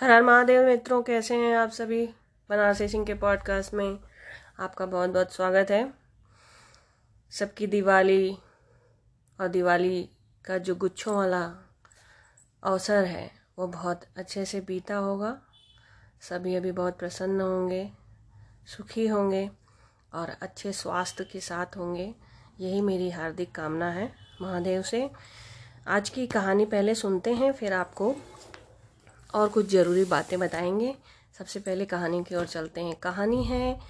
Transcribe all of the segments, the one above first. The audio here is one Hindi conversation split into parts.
हर हर महादेव मित्रों, कैसे हैं आप सभी? बनारसी सिंह के पॉडकास्ट में आपका बहुत बहुत स्वागत है। सबकी दिवाली और दिवाली का जो गुच्छों वाला अवसर है, वो बहुत अच्छे से बीता होगा। सभी अभी बहुत प्रसन्न होंगे, सुखी होंगे और अच्छे स्वास्थ्य के साथ होंगे। यही मेरी हार्दिक कामना है महादेव से। आज की कहानी पहले सुनते हैं, फिर आपको और कुछ ज़रूरी बातें बताएँगे। सबसे पहले कहानी की ओर चलते हैं। कहानी है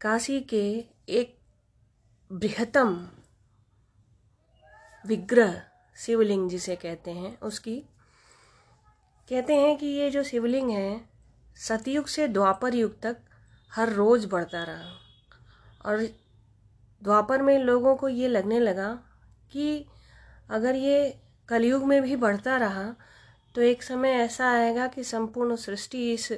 काशी के एक बृहत्तम विग्रह शिवलिंग जिसे कहते हैं। उसकी कहते हैं कि ये जो शिवलिंग है, सतयुग से द्वापर युग तक हर रोज़ बढ़ता रहा। और द्वापर में लोगों को ये लगने लगा कि अगर ये कलयुग में भी बढ़ता रहा तो एक समय ऐसा आएगा कि संपूर्ण सृष्टि इस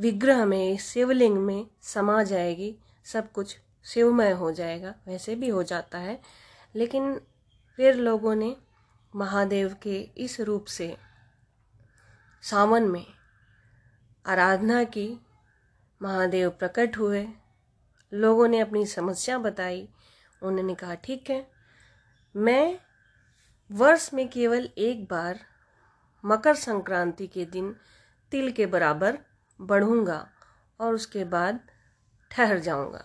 विग्रह में इस शिवलिंग में समा जाएगी, सब कुछ शिवमय हो जाएगा, वैसे भी हो जाता है। लेकिन फिर लोगों ने महादेव के इस रूप से सावन में आराधना की। महादेव प्रकट हुए। लोगों ने अपनी समस्या बताई। उन्होंने कहा, ठीक है, मैं वर्ष में केवल एक बार मकर संक्रांति के दिन तिल के बराबर बढ़ूँगा और उसके बाद ठहर जाऊँगा।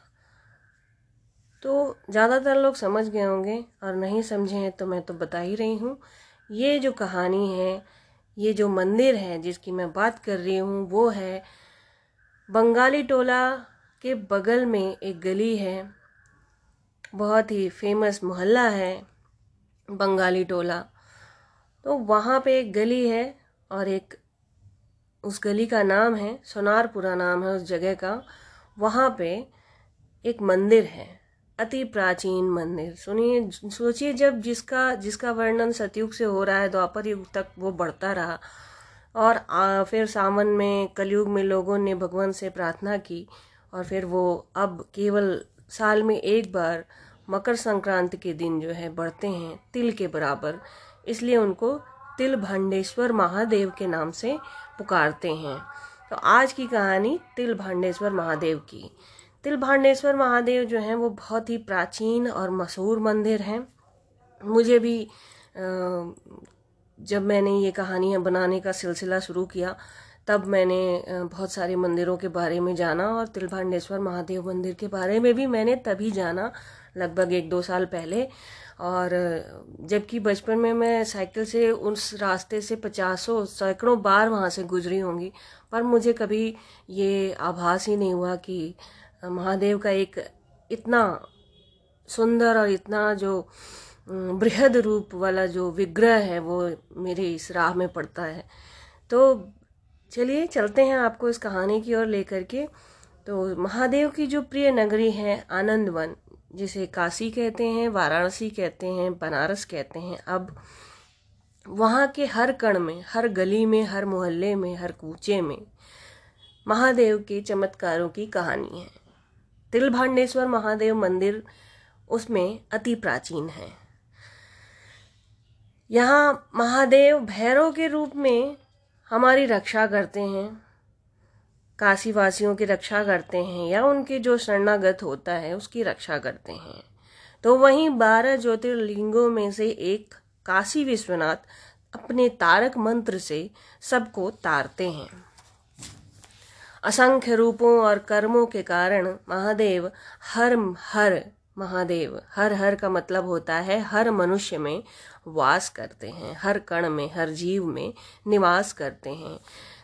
तो ज़्यादातर लोग समझ गए होंगे और नहीं समझे हैं तो मैं तो बता ही रही हूँ। ये जो कहानी है, ये जो मंदिर है जिसकी मैं बात कर रही हूँ, वो है बंगाली टोला के बगल में एक गली है। बहुत ही फ़ेमस मोहल्ला है बंगाली टोला। तो वहाँ पे एक गली है और एक उस गली का नाम है सोनारपुरा नाम है उस जगह का। वहाँ पे एक मंदिर है अति प्राचीन मंदिर। सुनिए सोचिए जब जिसका जिसका वर्णन सतयुग से हो रहा है द्वापर युग तक वो बढ़ता रहा। और आ, फिर सावन में कलयुग में लोगों ने भगवान से प्रार्थना की और फिर वो अब केवल साल में एक बार मकर संक्रांति के दिन जो है बढ़ते हैं तिल के बराबर। इसलिए उनको तिल भंडेश्वर महादेव के नाम से पुकारते हैं। तो आज की कहानी तिल भांडेश्वर महादेव की। तिल भांडेश्वर महादेव जो हैं, वो बहुत ही प्राचीन और मशहूर मंदिर हैं। मुझे भी जब मैंने ये कहानियाँ बनाने का सिलसिला शुरू किया तब मैंने बहुत सारे मंदिरों के बारे में जाना और तिलभांडेश्वर महादेव मंदिर के बारे में भी मैंने तभी जाना लगभग एक दो साल पहले। और जबकि बचपन में मैं साइकिल से उस रास्ते से पचासों, सैकड़ों बार वहाँ से गुजरी होंगी, पर मुझे कभी ये आभास ही नहीं हुआ कि महादेव का एक इतना सुंदर और इतना जो बृहद रूप वाला जो विग्रह है वो मेरे इस राह में पड़ता है। तो चलिए चलते हैं आपको इस कहानी की ओर लेकर के। तो महादेव की जो प्रिय नगरी है, आनंदवन, जिसे काशी कहते हैं, वाराणसी कहते हैं, बनारस कहते हैं, अब वहाँ के हर कण में, हर गली में, हर मोहल्ले में, हर कूचे में महादेव के चमत्कारों की कहानी है। तिल भांडेश्वर महादेव मंदिर उसमें अति प्राचीन है। यहाँ महादेव भैरव के रूप में हमारी रक्षा करते हैं काशी वासियों की रक्षा करते हैं, या उनके जो शरणागत होता है, उसकी रक्षा करते हैं। तो वहीं बारह ज्योतिर्लिंगों में से एक काशी विश्वनाथ अपने तारक मंत्र से सबको तारते हैं। असंख्य रूपों और कर्मों के कारण महादेव हर हर महादेव, हर हर का मतलब होता है हर मनुष्य में वास करते हैं, हर कण में, हर जीव में निवास करते हैं।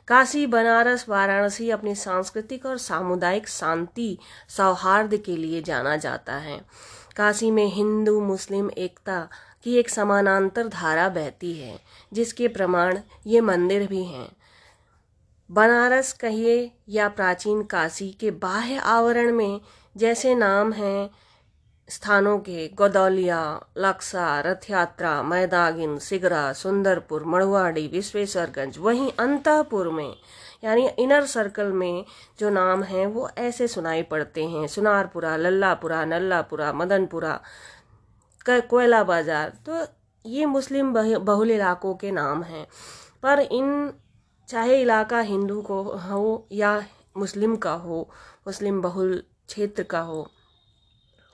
काशी, बनारस, वाराणसी अपनी सांस्कृतिक और सामुदायिक शांति, सौहार्द के लिए जाना जाता है। काशी में हिंदू, मुस्लिम, एकता की एक समानांतर धारा बहती है, जिसके प्रमाण ये मंदिर भी हैं। बनारस कहिए या प्राचीन काशी के बाह्य आवरण में जैसे नाम हैं स्थानों के गोदौलिया, लक्सा रथ यात्रा मैदागिन, सिगरा, सुंदरपुर मड़ुआड़ी विश्वेश्वरगंज, वहीं अंतपुर में, यानी इनर सर्कल में जो नाम हैं, वो ऐसे सुनाई पड़ते हैं। सुनारपुरा, लल्लापुरा, नल्लापुरा, मदनपुरा कोयला बाज़ार तो ये मुस्लिम बहुल इलाकों के नाम हैं। पर इन, चाहे इलाका हिंदू को हो या मुस्लिम का हो, मुस्लिम बहुल क्षेत्र का हो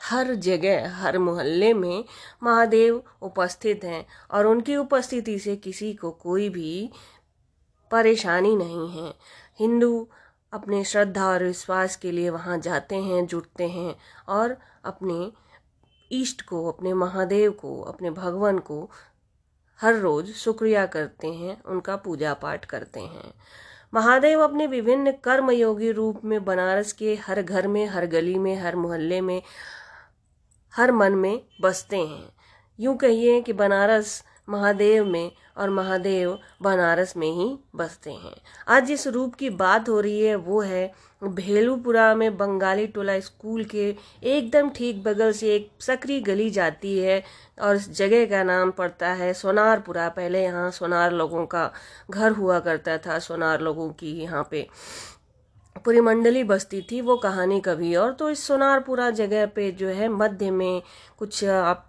हर जगह, हर मोहल्ले में महादेव उपस्थित हैं और उनकी उपस्थिति से किसी को कोई भी परेशानी नहीं है। हिंदू अपने श्रद्धा और विश्वास के लिए वहाँ जाते हैं, जुटते हैं और अपने इष्ट को, अपने महादेव को, अपने भगवान को हर रोज़ शुक्रिया करते हैं, उनका पूजा पाठ करते हैं। महादेव अपने विभिन्न कर्मयोगी रूप में बनारस के हर घर में, हर गली में, हर मोहल्ले में हर मन में बसते हैं। यूँ कहिए कि बनारस महादेव में और महादेव बनारस में ही बसते हैं। आज जिस रूप की बात हो रही है, वो है भेलूपुरा में बंगाली टोला स्कूल के एकदम ठीक बगल से एक सकरी गली जाती है और इस जगह का नाम पड़ता है सोनारपुरा। पहले यहाँ सोनार लोगों का घर हुआ करता था, सोनार लोगों की यहाँ पे। पूरी मंडली बसती थी वो कहानी कभी और तो इस सोनारपुरा जगह पे जो है, मध्य में कुछ आप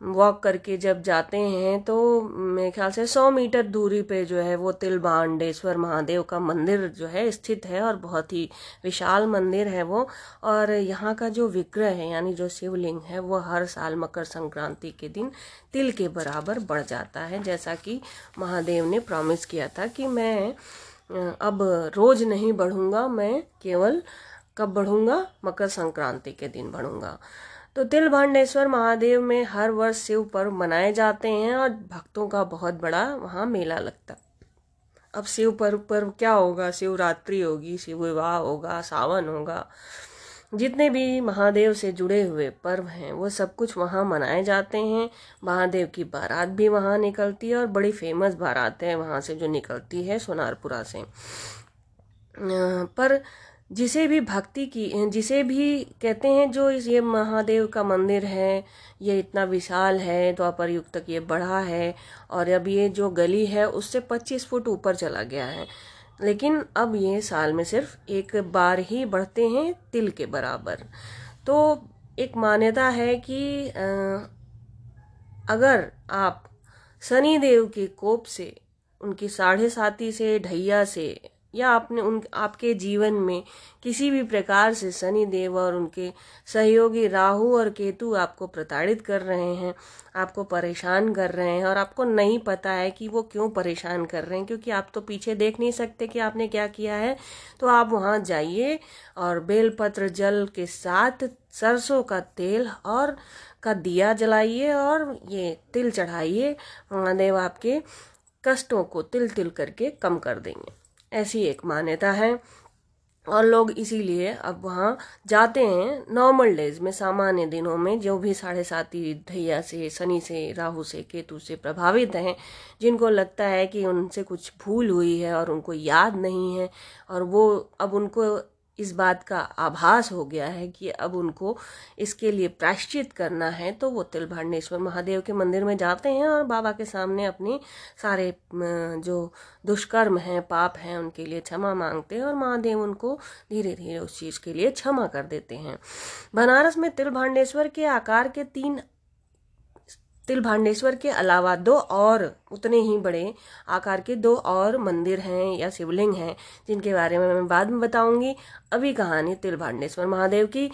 वॉक करके जब जाते हैं तो मेरे ख्याल से सौ मीटर दूरी पे जो है वो तिलबांडेश्वर महादेव का मंदिर जो है स्थित है और बहुत ही विशाल मंदिर है वो। और यहाँ का जो विग्रह है, यानी जो शिवलिंग है, वो हर साल मकर संक्रांति के दिन तिल के बराबर बढ़ जाता है। जैसा कि महादेव ने प्रॉमिस किया था कि मैं अब रोज़ नहीं बढ़ूँगा मैं, केवल कब बढ़ूँगा? मकर संक्रांति के दिन बढ़ूँगा। तो तिल भांडेश्वर महादेव में हर वर्ष शिव पर्व मनाए जाते हैं और भक्तों का बहुत बड़ा वहाँ मेला लगता। अब शिव पर्व पर्व क्या होगा? शिवरात्रि होगी, शिव विवाह होगा, सावन होगा। जितने भी महादेव से जुड़े हुए पर्व हैं, वो सब कुछ वहाँ मनाए जाते हैं। महादेव की बारात भी वहाँ निकलती है और बड़ी फ़ेमस बारात है वहाँ से जो निकलती है सोनारपुरा से। पर जिसे भी भक्ति की, जिसे भी कहते हैं जो इस ये महादेव का मंदिर है, ये इतना विशाल है, द्वापर युग तक ये बढ़ा है और अब ये जो गली है, उससे 25 फुट ऊपर चला गया है। लेकिन अब ये साल में सिर्फ़ एक बार ही बढ़ते हैं तिल के बराबर। तो एक मान्यता है कि अगर आप शनि देव के कोप से, उनकी साढ़े साथी से, ढैया से या आपने उन, आपके जीवन में किसी भी प्रकार से शनि देव और उनके सहयोगी राहु और केतु आपको प्रताड़ित कर रहे हैं, आपको परेशान कर रहे हैं और आपको नहीं पता है कि वो क्यों परेशान कर रहे हैं, क्योंकि आप तो पीछे देख नहीं सकते कि आपने क्या किया है तो आप वहाँ जाइए और बेलपत्र जल के साथ सरसों का तेल और का दिया जलाइए और ये तिल चढ़ाइए, महादेव आपके कष्टों को तिल तिल करके कम कर देंगे। ऐसी एक मान्यता है। और लोग इसीलिए अब वहाँ जाते हैं नॉर्मल डेज़ में, सामान्य दिनों में, जो भी साढ़े साथी धैया से, शनि से, राहु से, केतु से प्रभावित हैं, जिनको लगता है कि उनसे कुछ भूल हुई है और उनको याद नहीं है, और वो, अब उनको इस बात का आभास हो गया है कि अब उनको इसके लिए प्रायश्चित करना है तो वो तिलभांडेश्वर महादेव के मंदिर में जाते हैं और बाबा के सामने अपनी सारे जो दुष्कर्म हैं, पाप हैं, उनके लिए क्षमा मांगते हैं और महादेव उनको धीरे धीरे उस चीज़ के लिए क्षमा कर देते हैं। बनारस में तिलभांडेश्वर के आकार के तीन तिलभांडेश्वर के अलावा दो और, उतने ही बड़े आकार के दो और मंदिर हैं या शिवलिंग हैं, जिनके बारे में मैं बाद में बताऊँगी। अभी कहानी तिल भांडेश्वर महादेव की।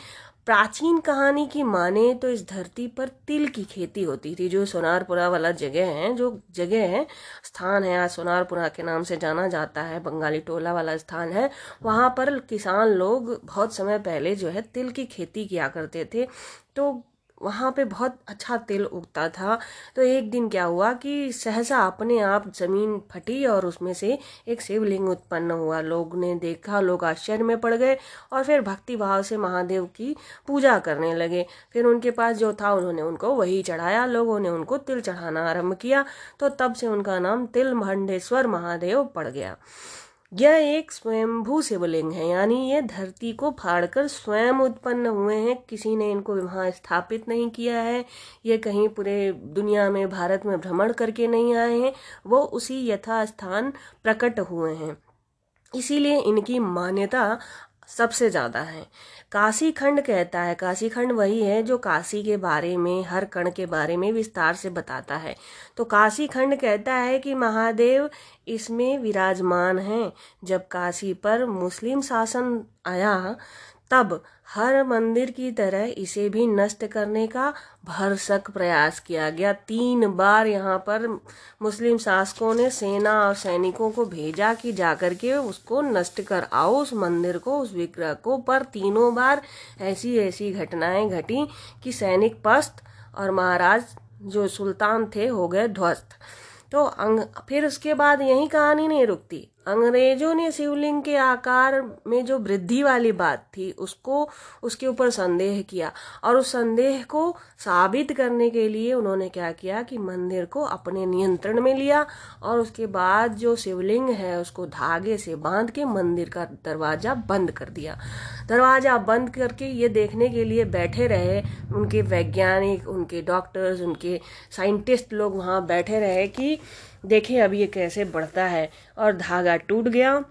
प्राचीन कहानी की माने तो इस धरती पर तिल की खेती होती थी, जो सोनारपुरा वाला जगह है, जो जगह है, स्थान है, आज सोनारपुरा के नाम से जाना जाता है, बंगाली टोला वाला स्थान है। वहाँ पर किसान लोग बहुत समय पहले जो है तिल की खेती किया करते थे। तो वहाँ पे बहुत अच्छा तिल उगता था। तो एक दिन क्या हुआ कि सहसा अपने आप ज़मीन फटी और उसमें से एक शिवलिंग उत्पन्न हुआ। लोग ने देखा, लोग आश्चर्य में पड़ गए और फिर भक्ति भाव से महादेव की पूजा करने लगे। फिर उनके पास जो था, उन्होंने उनको वही चढ़ाया। लोगों ने उनको तिल चढ़ाना आरंभ किया। तो तब से उनका नाम तिल भंडेश्वर महादेव पड़ गया। यह एक स्वयंभू शिवलिंग है, यानी ये धरती को फाड़कर स्वयं उत्पन्न हुए हैं। किसी ने इनको वहाँ स्थापित नहीं किया है ये कहीं पूरे दुनिया में, भारत में भ्रमण करके नहीं आए हैं, वो उसी यथास्थान प्रकट हुए हैं। इसीलिए इनकी मान्यता सबसे ज़्यादा है। काशी खंड कहता है, काशी खंड वही है जो काशी के बारे में, हर कण के बारे में विस्तार से बताता है। तो काशी खंड कहता है कि महादेव इसमें विराजमान हैं। जब काशी पर मुस्लिम शासन आया तब हर मंदिर की तरह इसे भी नष्ट करने का भरसक प्रयास किया गया। तीन बार यहाँ पर मुस्लिम शासकों ने सेना और सैनिकों को भेजा कि जाकर के उसको नष्ट कर आओ, उस मंदिर को, उस विग्रह को। पर तीनों बार ऐसी ऐसी घटनाएँ घटी कि सैनिक पस्त और महाराज जो सुल्तान थे हो गए ध्वस्त। तो अंग, फिर उसके बाद यही कहानी नहीं रुकती। अंग्रेज़ों ने शिवलिंग के आकार में जो वृद्धि वाली बात थी, उसको, उसके ऊपर संदेह किया। और उस संदेह को साबित करने के लिए उन्होंने क्या किया कि मंदिर को अपने नियंत्रण में लिया और उसके बाद जो शिवलिंग है, उसको धागे से बाँध के मंदिर का दरवाज़ा बंद कर दिया। दरवाज़ा बंद करके ये देखने के लिए बैठे रहे उनके वैज्ञानिक, उनके डॉक्टर्स, उनके साइंटिस्ट लोग वहाँ बैठे रहे कि देखें अब ये कैसे बढ़ता है और धागा टूट गया।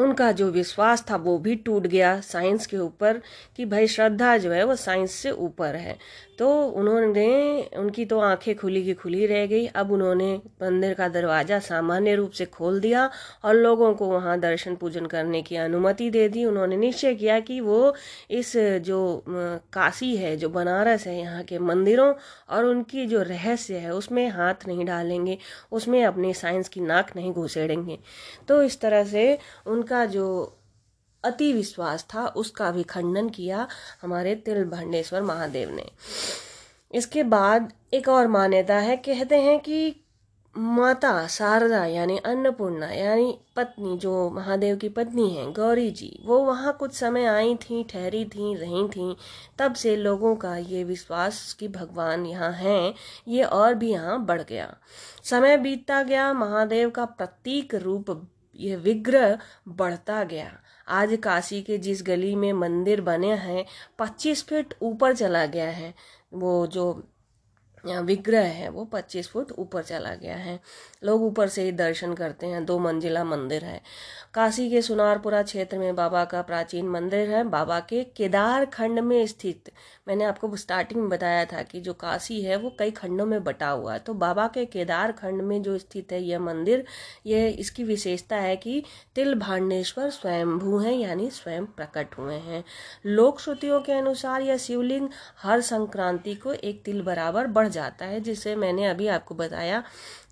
उनका जो विश्वास था वो भी टूट गया साइंस के ऊपर कि भाई श्रद्धा जो है वो साइंस से ऊपर है। तो उन्होंने, उनकी तो आँखें खुली की खुली रह गई। अब उन्होंने मंदिर का दरवाज़ा सामान्य रूप से खोल दिया और लोगों को वहाँ दर्शन पूजन करने की अनुमति दे दी। उन्होंने निश्चय किया कि वो इस जो काशी है, जो बनारस है, यहाँ के मंदिरों और उनकी जो रहस्य है, उसमें हाथ नहीं डालेंगे, उसमें अपनी साइंस की नाक नहीं घुसेड़ेंगे। तो इस तरह से उनका जो अति विश्वास था, उसका भी खंडन किया हमारे तिल भंडेश्वर महादेव ने। इसके बाद एक और मान्यता है, कहते हैं कि माता शारदा यानी अन्नपूर्णा यानी पत्नी, जो महादेव की पत्नी है, गौरी जी, वो वहाँ कुछ समय आई थी, ठहरी थी, रही थी, तब से लोगों का ये विश्वास कि भगवान यहाँ हैं, ये और भी यहाँ बढ़ गया। समय बीतता गया, महादेव का प्रतीक रूप यह विग्रह बढ़ता गया। आज काशी के जिस गली में मंदिर बने हैं, पच्चीस फीट ऊपर चला गया है। वो जो विग्रह है वो पच्चीस फुट ऊपर चला गया है। लोग ऊपर से ही दर्शन करते हैं। दो मंजिला मंदिर है। काशी के सुनारपुरा क्षेत्र में बाबा का प्राचीन मंदिर है। बाबा के केदार खंड में स्थित। मैंने आपको स्टार्टिंग में बताया था कि जो काशी है, वो कई खंडों में बटा हुआ है। तो बाबा के केदार खंड में जो स्थित है यह मंदिर, ये इसकी विशेषता है कि तिल भांडेश्वर स्वयंभू हैं, यानी स्वयं प्रकट हुए हैं। लोक श्रुतियों के अनुसार यह शिवलिंग हर संक्रांति को एक तिल बराबर बढ़ जाता है जिसे मैंने अभी आपको बताया।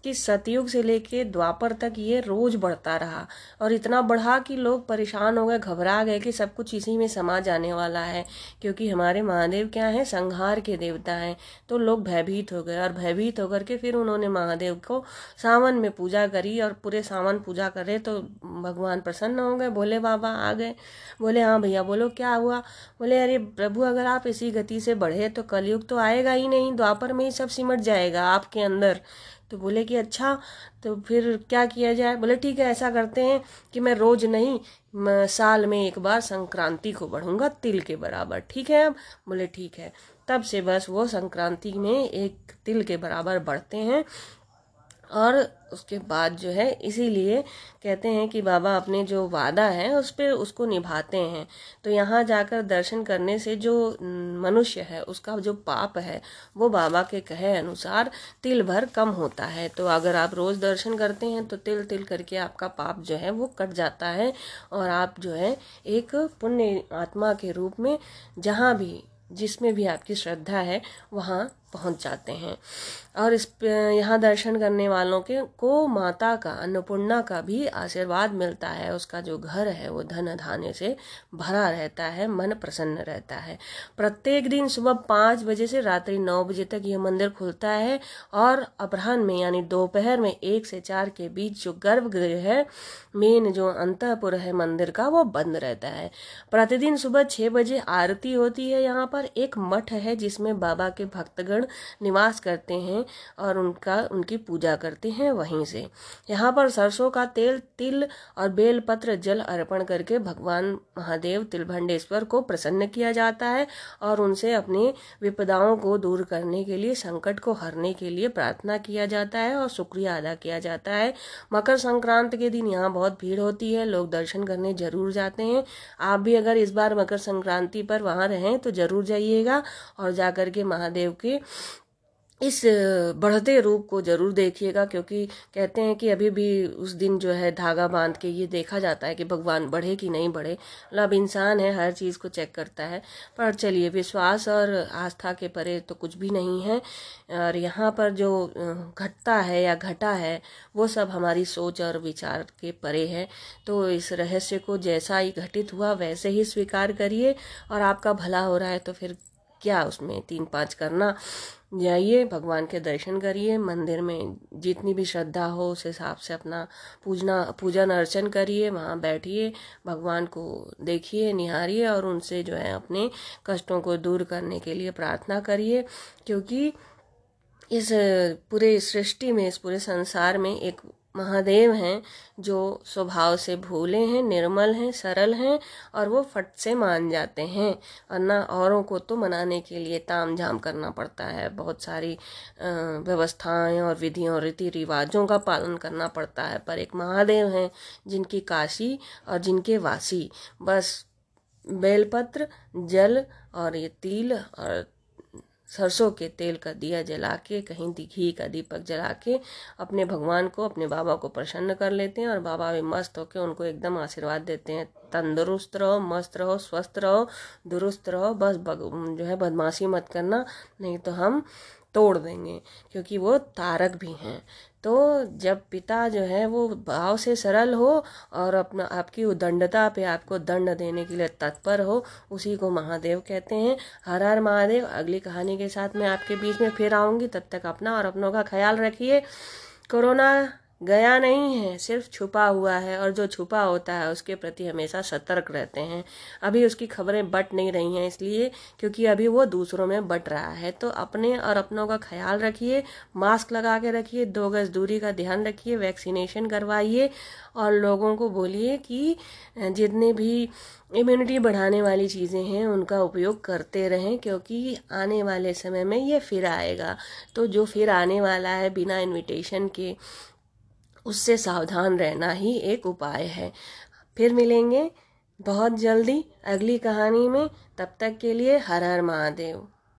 कि सतयुग से लेके द्वापर तक ये रोज बढ़ता रहा और इतना बढ़ा कि लोग परेशान हो गए, घबरा गए कि सब कुछ इसी में समा जाने वाला है, क्योंकि हमारे महादेव क्या हैं? संहार के देवता हैं। तो लोग भयभीत हो गए और भयभीत होकर के फिर उन्होंने महादेव को सावन में पूजा करी और पूरे सावन पूजा करे तो भगवान प्रसन्न हो गए। बोले, बाबा, आ गए। बोले हाँ भैया, बोलो, क्या हुआ? बोले, अरे प्रभु, अगर आप इसी गति से बढ़े तो कलयुग तो आएगा ही नहीं। द्वापर में ही सब सिमट जाएगा आपके अंदर। तो बोले कि अच्छा तो फिर क्या किया जाए? बोले, ठीक है, ऐसा करते हैं कि मैं रोज नहीं, मैं, साल में एक बार संक्रांति को बढ़ूँगा तिल के बराबर। ठीक है? अब बोले, ठीक है। तब से बस वो संक्रांति में एक तिल के बराबर बढ़ते हैं। और उसके बाद जो है, इसीलिए कहते हैं कि बाबा अपने जो वादा है, उस पर उसको निभाते हैं। तो यहाँ जाकर दर्शन करने से जो मनुष्य है, उसका जो पाप है, वो बाबा के कहे अनुसार तिल भर कम होता है। तो अगर आप रोज़ दर्शन करते हैं तो तिल तिल करके आपका पाप जो है, वो कट जाता है। और आप जो है, एक पुण्य आत्मा के रूप में, जहाँ भी, जिसमें भी आपकी श्रद्धा है, वहाँ पहुँच जाते हैं। और इस यहाँ दर्शन करने वालों के, को माता का, अन्नपूर्णा का भी आशीर्वाद मिलता है। उसका जो घर है, वो धन धान्य से भरा रहता है, मन प्रसन्न रहता है। प्रत्येक दिन सुबह पाँच बजे से रात्रि नौ बजे तक यह मंदिर खुलता है। और अपराह्न में, यानी दोपहर में एक से चार के बीच जो गर्भगृह है, मेन जो अंतपुर है मंदिर का, वो बंद रहता है। प्रतिदिन सुबह छः बजे आरती होती है। यहाँ पर एक मठ है, जिसमें बाबा के भक्तगण देवगण निवास करते हैं और उनका, उनकी पूजा करते हैं वहीं से। यहाँ पर सरसों का तेल, तिल और बेलपत्र जल अर्पण करके भगवान महादेव तिलभंडेश्वर को प्रसन्न किया जाता है और उनसे अपनी विपदाओं को दूर करने के लिए, संकट को हरने के लिए प्रार्थना किया जाता है और शुक्रिया अदा किया जाता है। मकर संक्रांति के दिन यहाँ बहुत भीड़ होती है, लोग दर्शन करने ज़रूर जाते हैं। आप भी अगर इस बार मकर संक्रांति पर वहाँ रहें तो ज़रूर जाइएगा और जाकर के महादेव के इस बढ़ते रूप को ज़रूर देखिएगा, क्योंकि कहते हैं कि अभी भी उस दिन जो है धागा बाँध के ये देखा जाता है कि भगवान बढ़े कि नहीं बढ़े। मतलब इंसान है, हर चीज़ को चेक करता है। पर चलिए, विश्वास और आस्था के परे तो कुछ भी नहीं है। और यहाँ पर जो घटता है या घटा है, वो सब हमारी सोच और विचार के परे है। तो इस रहस्य को जैसा ही घटित हुआ, वैसे ही स्वीकार करिए। और आपका भला हो रहा है तो फिर क्या उसमें तीन पाँच करना। जाइए, भगवान के दर्शन करिए, मंदिर में जितनी भी श्रद्धा हो, उस हिसाब से अपना पूजना, पूजन अर्चन करिए, वहाँ बैठिए, भगवान को देखिए, निहारिए और उनसे जो है अपने कष्टों को दूर करने के लिए प्रार्थना करिए, क्योंकि इस पूरे सृष्टि में, इस पूरे संसार में एक महादेव हैं, जो स्वभाव से भोले हैं, निर्मल हैं, सरल हैं और वो फट से मान जाते हैं। और ना औरों को तो मनाने के लिए ताम झाम करना पड़ता है। बहुत सारी व्यवस्थाएँ और विधियों और रीति रिवाजों का पालन करना पड़ता है। पर एक महादेव हैं, जिनकी काशी और जिनके वासी। बस, बेलपत्र, जल और ये तिल और सरसों के तेल का दिया जला के कहीं घी का दीपक जला के अपने भगवान को, अपने बाबा को प्रसन्न कर लेते हैं और बाबा भी मस्त होकर उनको एकदम आशीर्वाद देते हैं। तंदुरुस्त रहो, मस्त रहो, स्वस्थ रहो, दुरुस्त रहो, बस जो है बदमाशी मत करना, नहीं तो हम तोड़ देंगे, क्योंकि वो तारक भी हैं। तो जब पिता जो है वो भाव से सरल हो और अपना, आपकी उदंडता पे आपको दंड देने के लिए तत्पर हो, उसी को महादेव कहते हैं। हर हर महादेव, अगली कहानी के साथ मैं आपके बीच में फिर आऊँगी। तब तक अपना और अपनों का ख्याल रखिए। कोरोना गया नहीं है, सिर्फ़ छुपा हुआ है और जो छुपा होता है उसके प्रति हमेशा सतर्क रहते हैं। अभी उसकी खबरें बट नहीं रही हैं इसलिए क्योंकि अभी वो दूसरों में बट रहा है। तो अपने और अपनों का ख्याल रखिए, मास्क लगा के रखिए, दो गज दूरी का ध्यान रखिए, वैक्सीनेशन करवाइए और लोगों को बोलिए कि जितने भी इम्यूनिटी बढ़ाने वाली चीज़ें हैं, उनका उपयोग करते रहें क्योंकि आने वाले समय में ये फिर आएगा। तो जो फिर आने वाला है बिना इनविटेशन के उससे सावधान रहना ही एक उपाय है। फिर मिलेंगे बहुत जल्दी अगली कहानी में। तब तक के लिए हर हर महादेव।